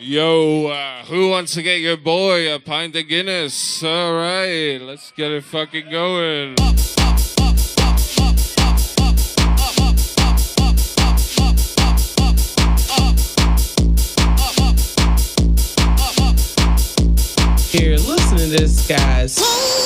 Yo, uh, who wants to get your boy a pint of Guinness? All right, let's get it fucking going. Here, listen to this, guys.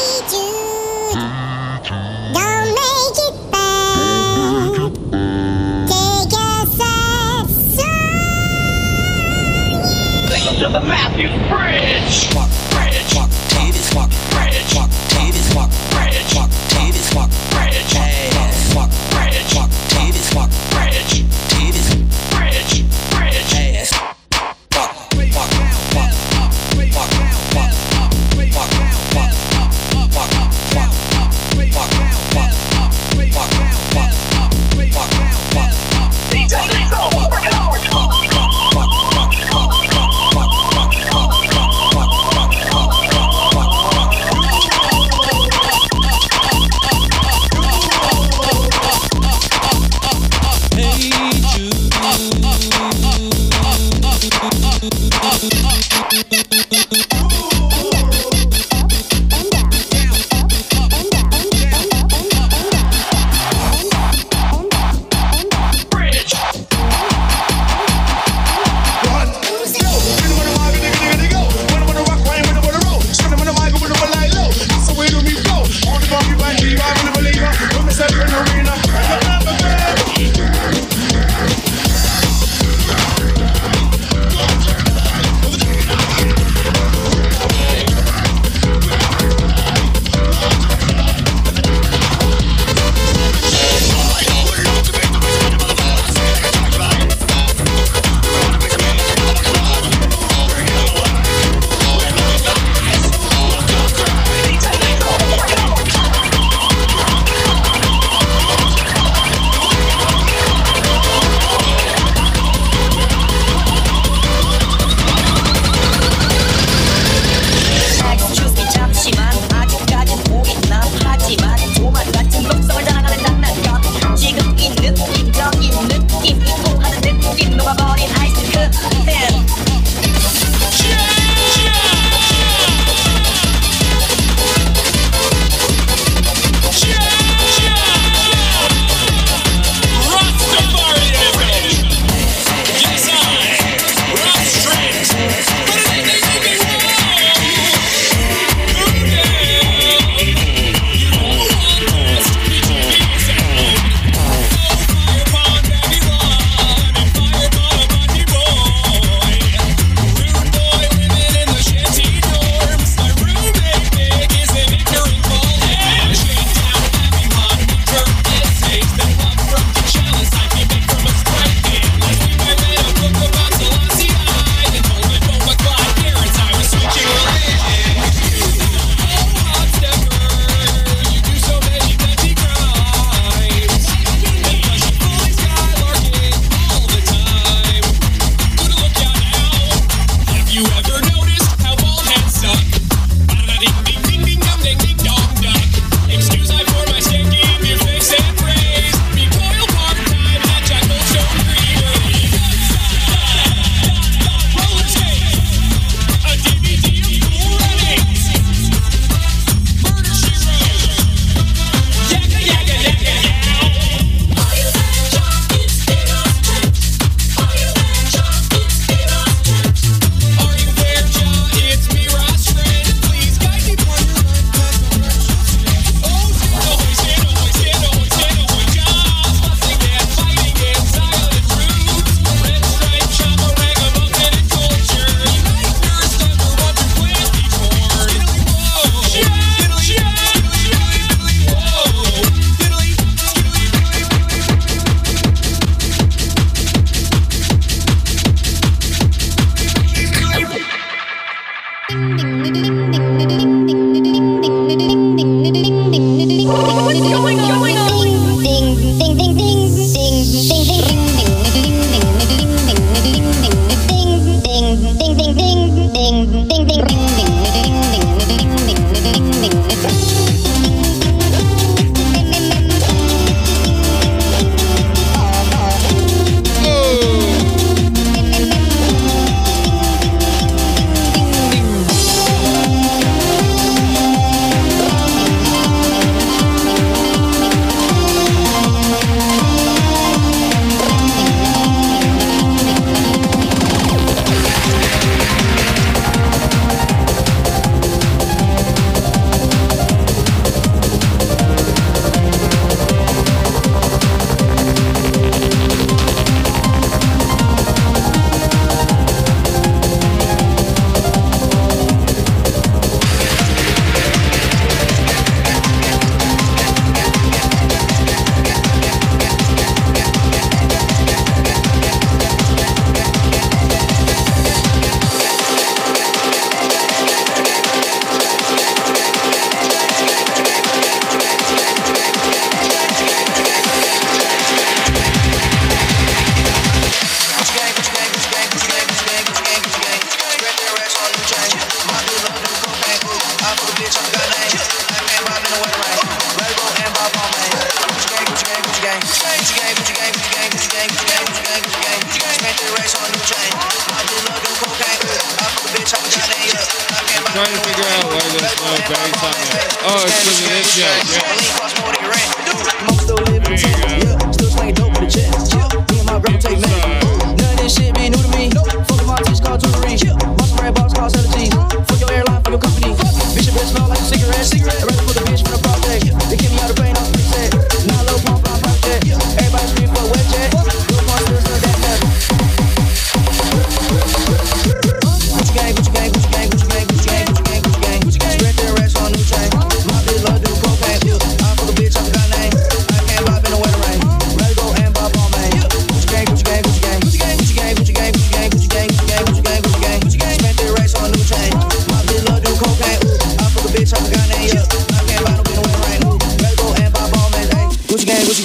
Oh, it's because this, yeah.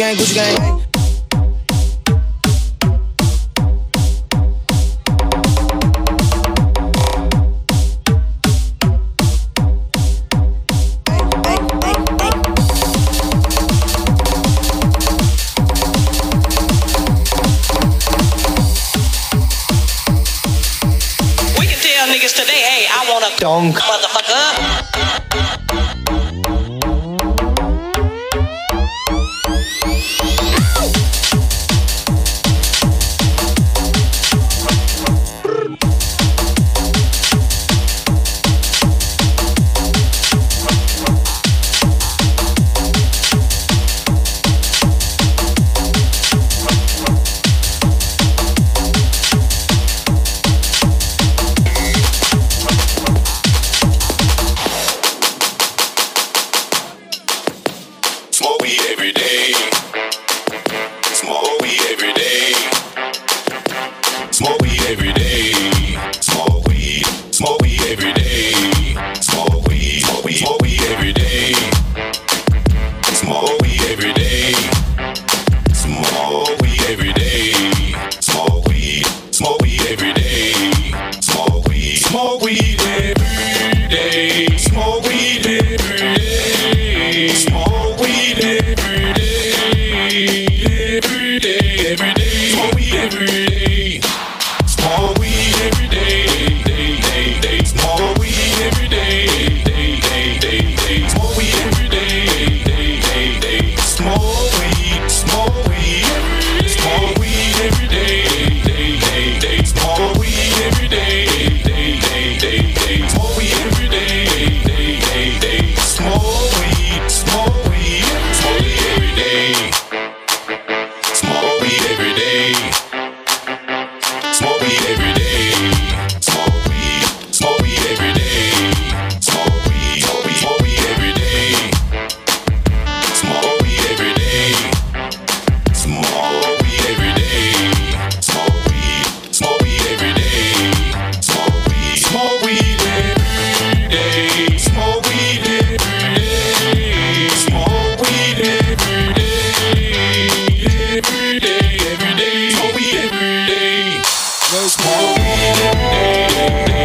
gang, Gucci gang. Yeah.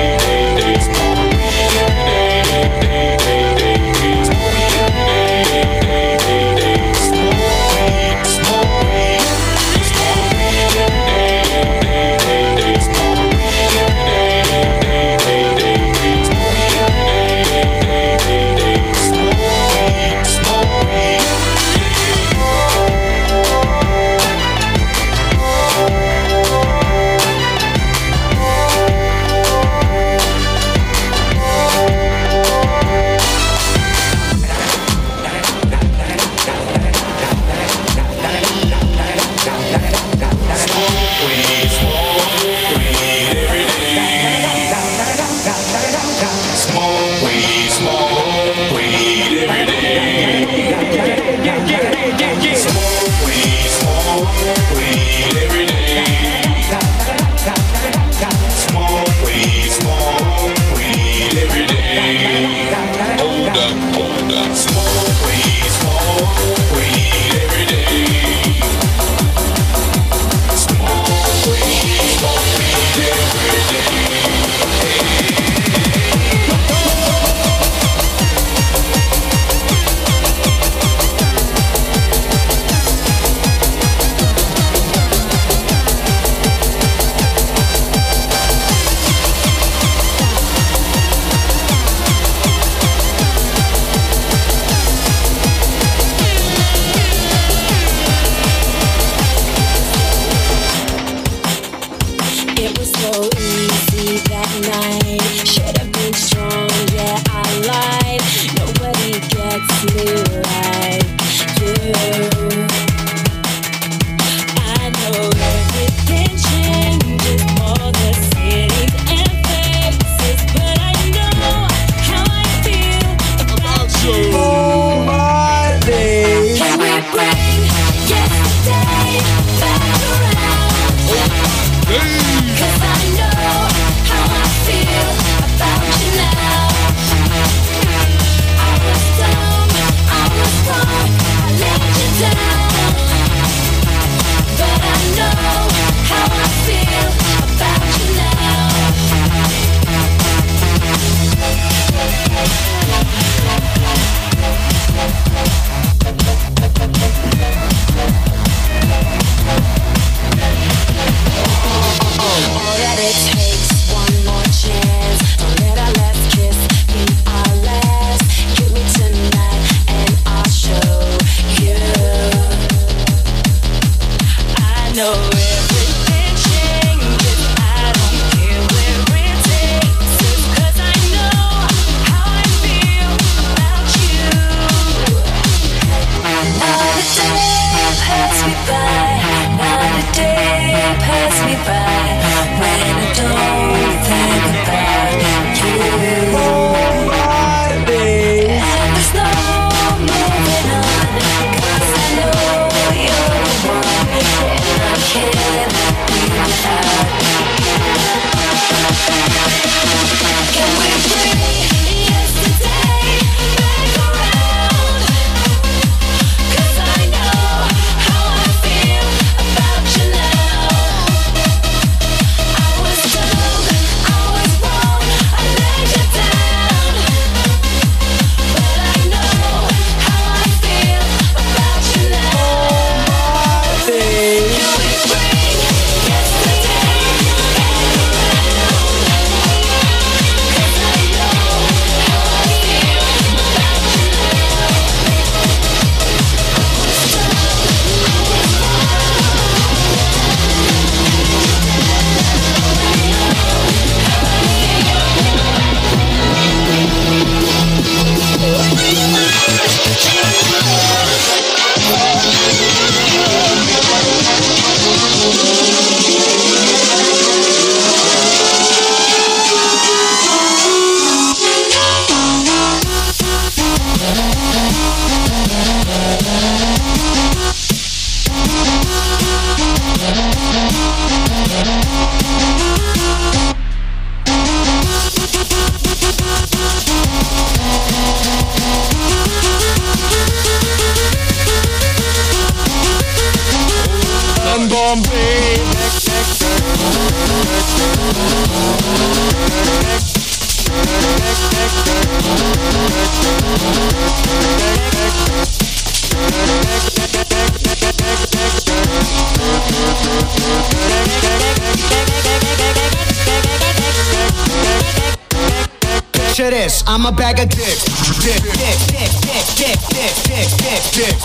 I'm a bag of dicks. Dick, dick, dick, dick, dick, dick, dick, dick, dick.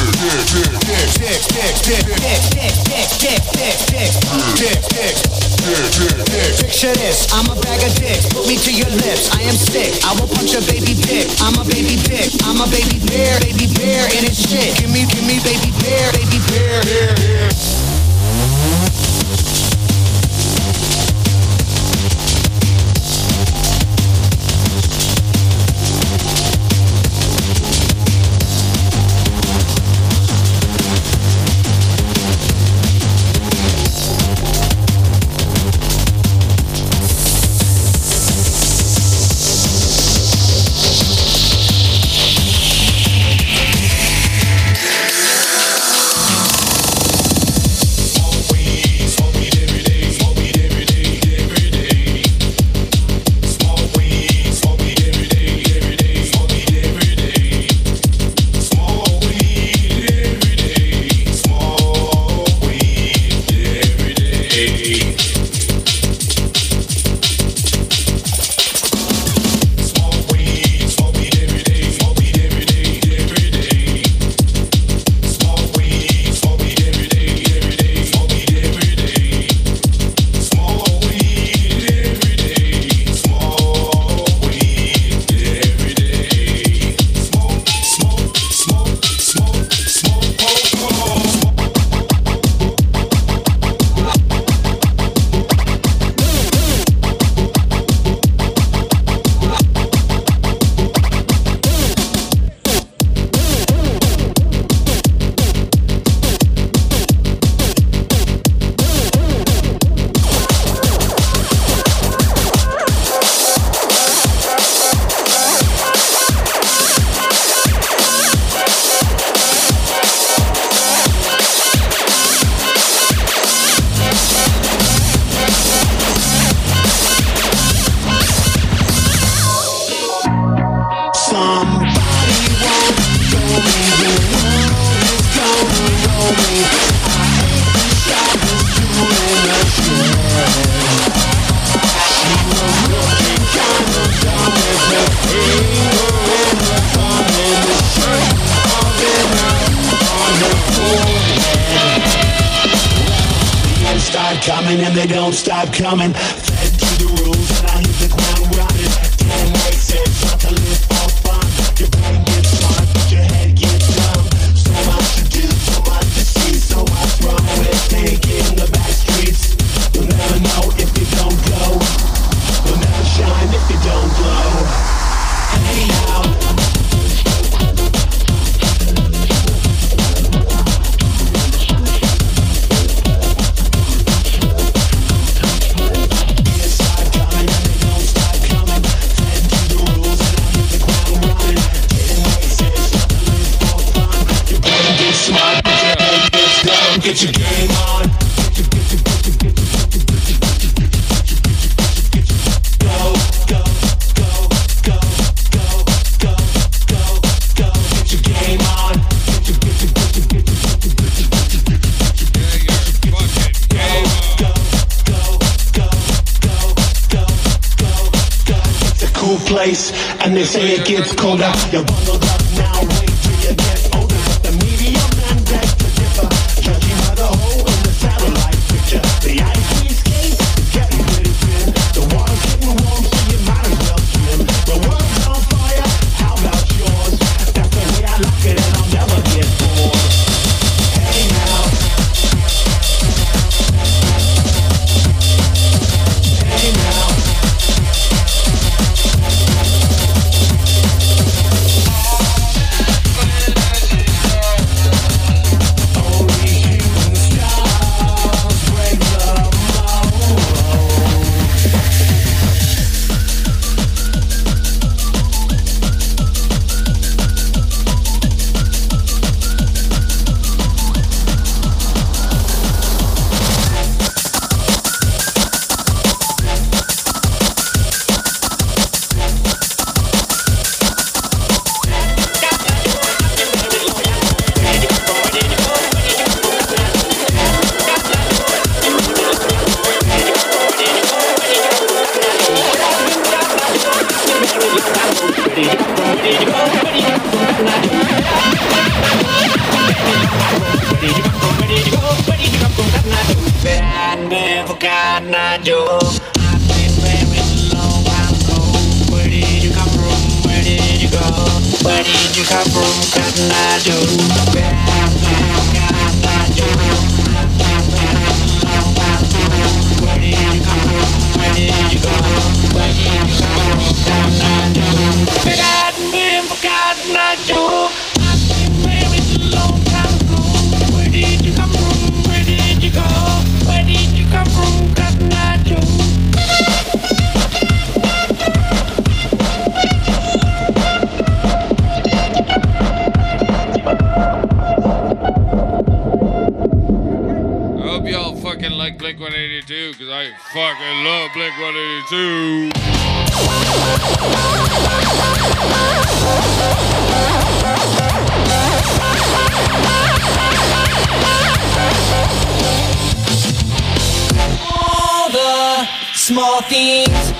Dick, dick, dick, dick, dick, dick, dick, dick, dick, dick, dick. Picture this, I'm a bag of dicks. Put me to your lips, I am sick. I will punch a baby dick. I'm a baby dick. I'm a baby bear, baby bear in his shit. Give me, give me, baby bear, baby bear, bear, bear. Get your game on. Go, go, go, go, go, go, go, go. Get your game on. Cool place, and they say it gets colder. You bundled Blink 182. all the small things.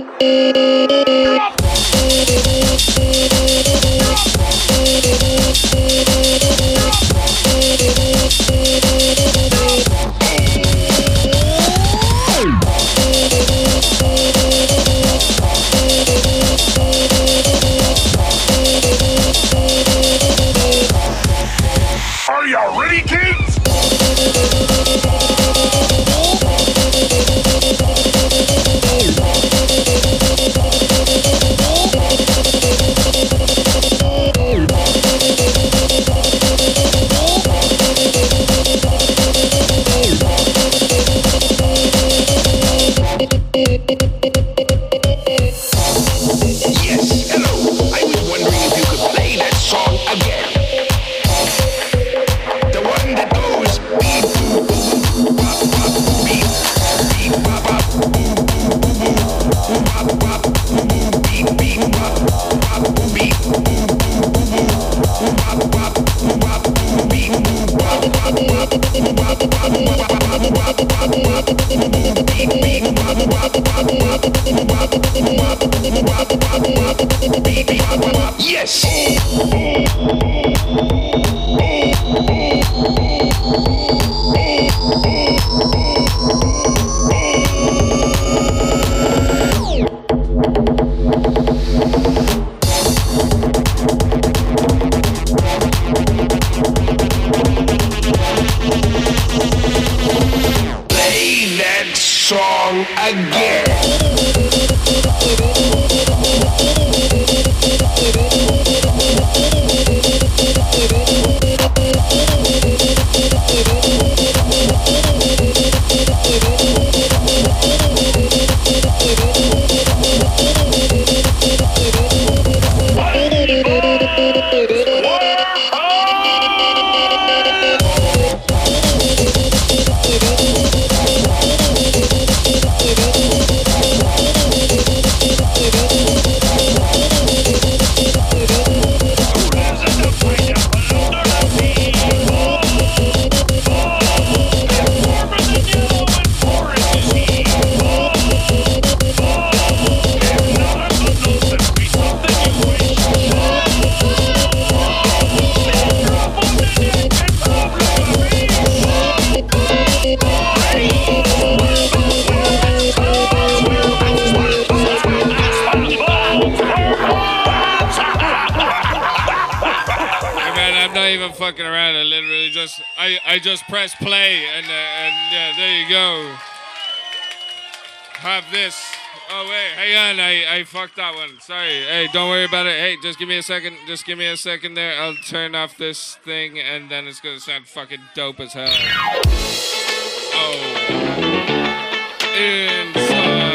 Thank you. Yes! guys play, and, uh, and yeah, there you go. Have this. Oh wait, hang on, I, I fucked that one. Sorry. Hey, don't worry about it. Hey, just give me a second. Just give me a second there. I'll turn off this thing, and then it's gonna sound fucking dope as hell. Oh, inside.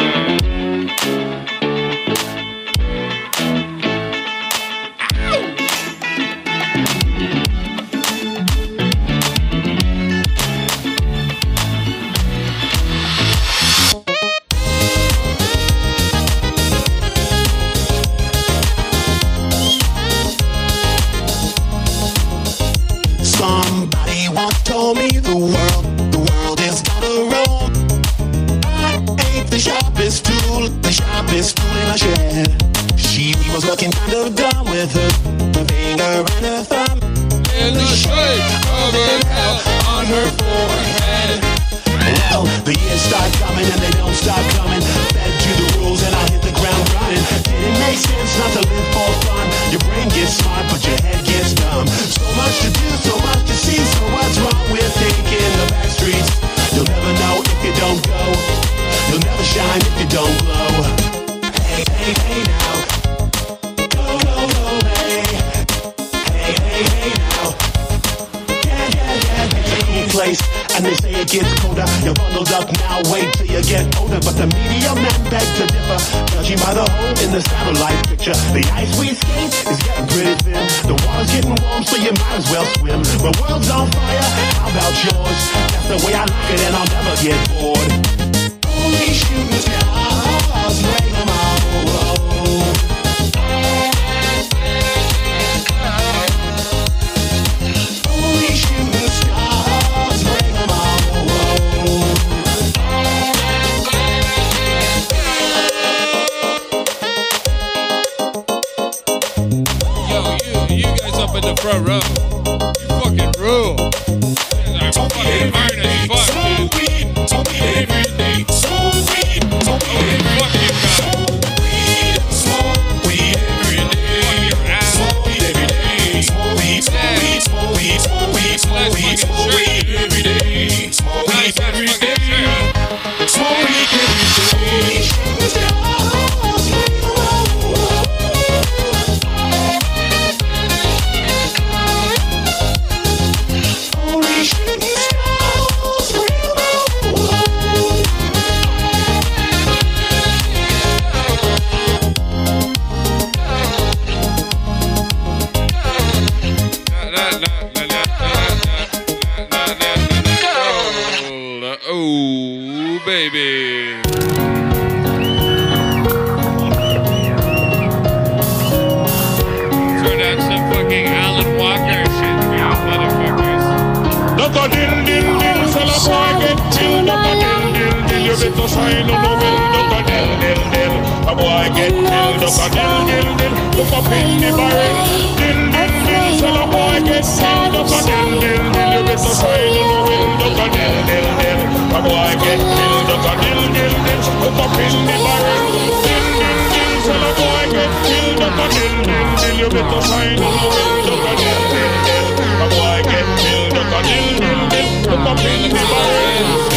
shine on the will Don't a dill dill dill. A boy get killed up a dill dill dill. Look up in the barrel, dill dill dill. Shall a boy get killed up a dill dill dill? You better shine on the will look a dill dill dill. A boy get killed up a dill dill dill. Look up in the barrel, dill dill dill. Shall a boy get killed up a dill dill dill? You better shine on the will look a dill dill dill. A boy get killed up a dill dill dill. Look up in the barrel.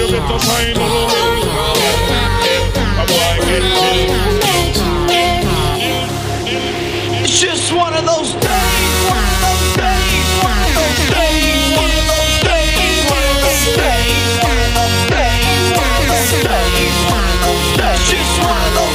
you better find a boy get. It's just one of those days, one of those days, just one of those.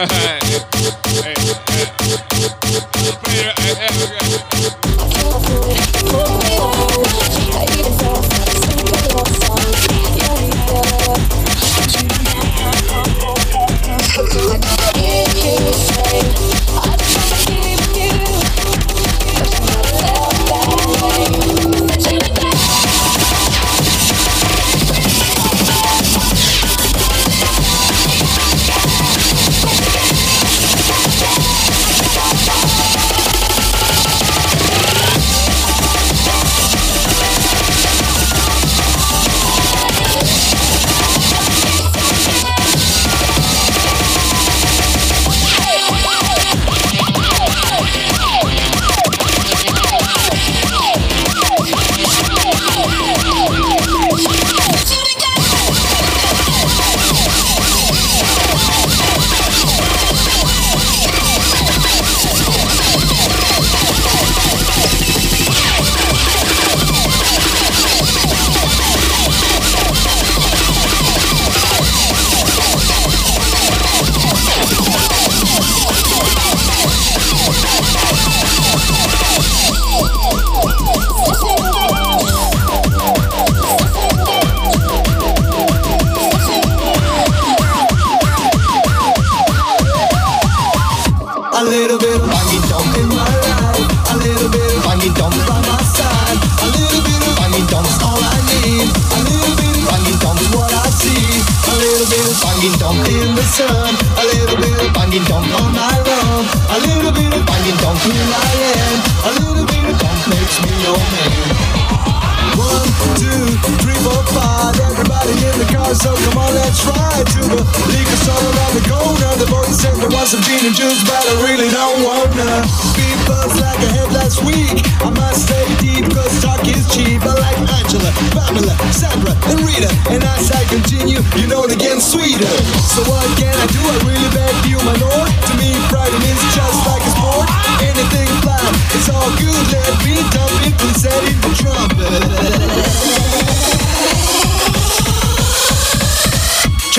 Yeah. É.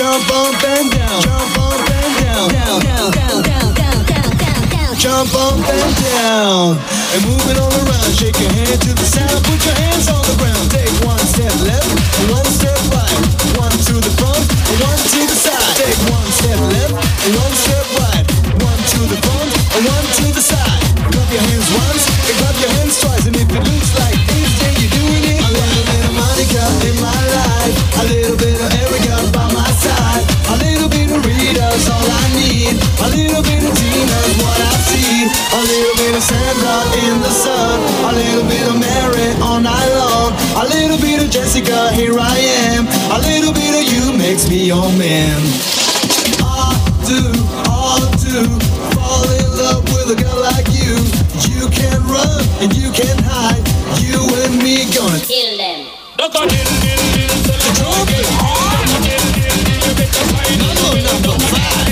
Jump up and down, jump up and down, down, down, down, down, down, down, down, down. Jump up and down, and move it all around. Shake your hand to the sound, put your hands on the ground. Take one step left, one step right, one to the front, and one to the side. Take one step left, and one step right, one to the front, one to the side. Clap your hands once, and clap your hands twice, and if it looks like this, then you're doing it. A little bit of Monica in my life, a little bit of Tina's what I see, a little bit of Sandra in the sun, a little bit of Mary all night long, a little bit of Jessica, here I am, a little bit of you makes me your man. I do, I do fall in love with a girl like you. You can run and you can hide. You and me gonna Kill them. Number number five.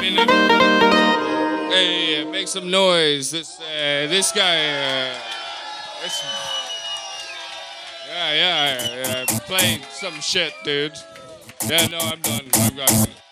mean, uh, Hey, make some noise. This uh, this guy. Uh, this, yeah, yeah, yeah, playing some shit, dude. Yeah, no, I'm done. I'm done.